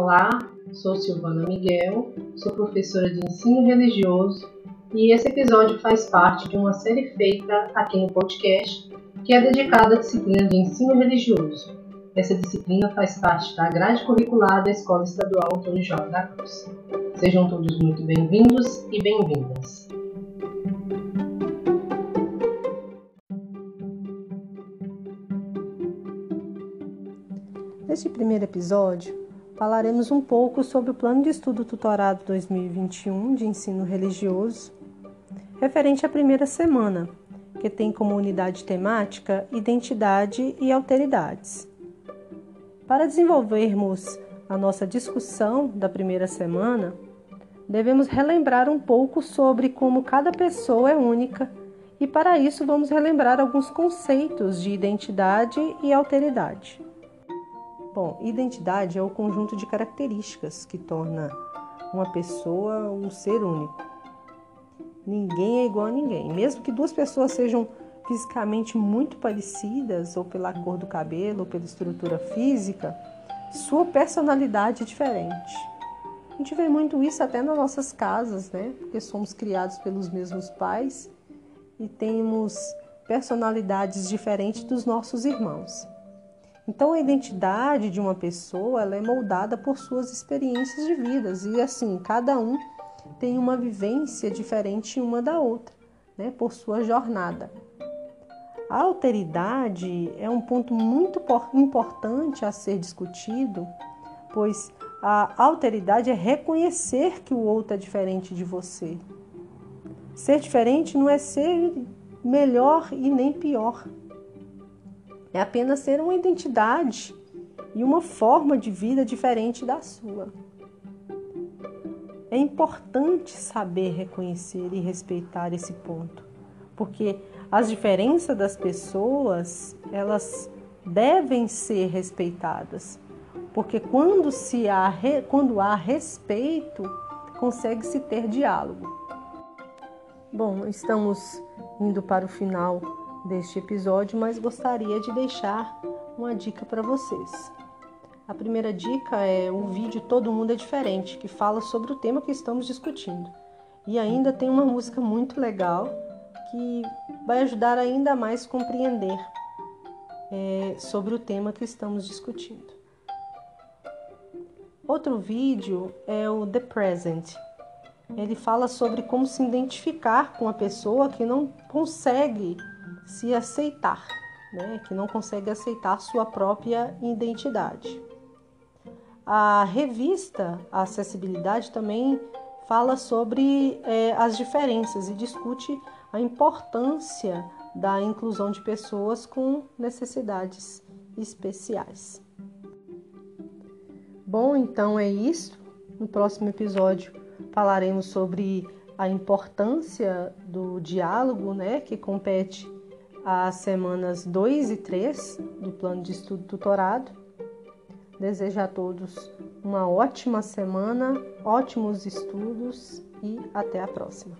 Olá, sou Silvana Miguel, sou professora de ensino religioso e esse episódio faz parte de uma série feita aqui no podcast que é dedicada à disciplina de ensino religioso. Essa disciplina faz parte da grade curricular da Escola Estadual Antônio Jorge da Cruz. Sejam todos muito bem-vindos e bem-vindas. Neste primeiro episódio, falaremos um pouco sobre o Plano de Estudo Tutorado 2021 de Ensino Religioso, referente à primeira semana, que tem como unidade temática Identidade e Alteridades. Para desenvolvermos a nossa discussão da primeira semana, devemos relembrar um pouco sobre como cada pessoa é única e, para isso, vamos relembrar alguns conceitos de identidade e alteridade. Bom, identidade é o conjunto de características que torna uma pessoa um ser único. Ninguém é igual a ninguém. Mesmo que duas pessoas sejam fisicamente muito parecidas, ou pela cor do cabelo, ou pela estrutura física, sua personalidade é diferente. A gente vê muito isso até nas nossas casas, né? Porque somos criados pelos mesmos pais e temos personalidades diferentes dos nossos irmãos. Então, a identidade de uma pessoa ela é moldada por suas experiências de vidas e assim cada um tem uma vivência diferente uma da outra, né? Por sua jornada. A alteridade é um ponto muito importante a ser discutido, pois a alteridade é reconhecer que o outro é diferente de você. Ser diferente não é ser melhor e nem pior. É apenas ser uma identidade e uma forma de vida diferente da sua. É importante saber reconhecer e respeitar esse ponto, porque as diferenças das pessoas, elas devem ser respeitadas, porque quando se há quando há respeito, consegue-se ter diálogo. Bom, estamos indo para o final deste episódio, mas gostaria de deixar uma dica para vocês. A primeira dica é o vídeo Todo Mundo é Diferente, que fala sobre o tema que estamos discutindo. E ainda tem uma música muito legal que vai ajudar ainda mais a compreender é, sobre o tema que estamos discutindo. Outro vídeo é o The Present. Ele fala sobre como se identificar com a pessoa que não consegue se aceitar, né? que não consegue aceitar sua própria identidade. A revista Acessibilidade também fala sobre é, as diferenças e discute a importância da inclusão de pessoas com necessidades especiais. Bom, então é isso. No próximo episódio falaremos sobre a importância do diálogo, né, que compete às semanas 2 e 3 do plano de estudo tutorado. Desejo a todos uma ótima semana, ótimos estudos e até a próxima.